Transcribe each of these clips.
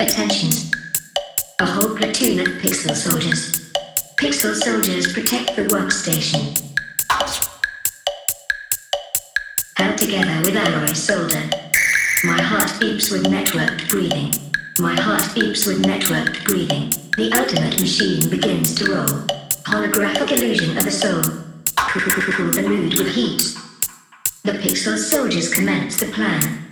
Attention. A whole platoon of pixel soldiers. Pixel soldiers protect the workstation. Held together with alloy solder. My heart beeps with networked breathing. My heart beeps with networked breathing. The ultimate machine begins to roll. Holographic illusion of a soul. Cool the mood with heat. The pixel soldiers commence the plan.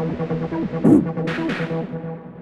Thank you.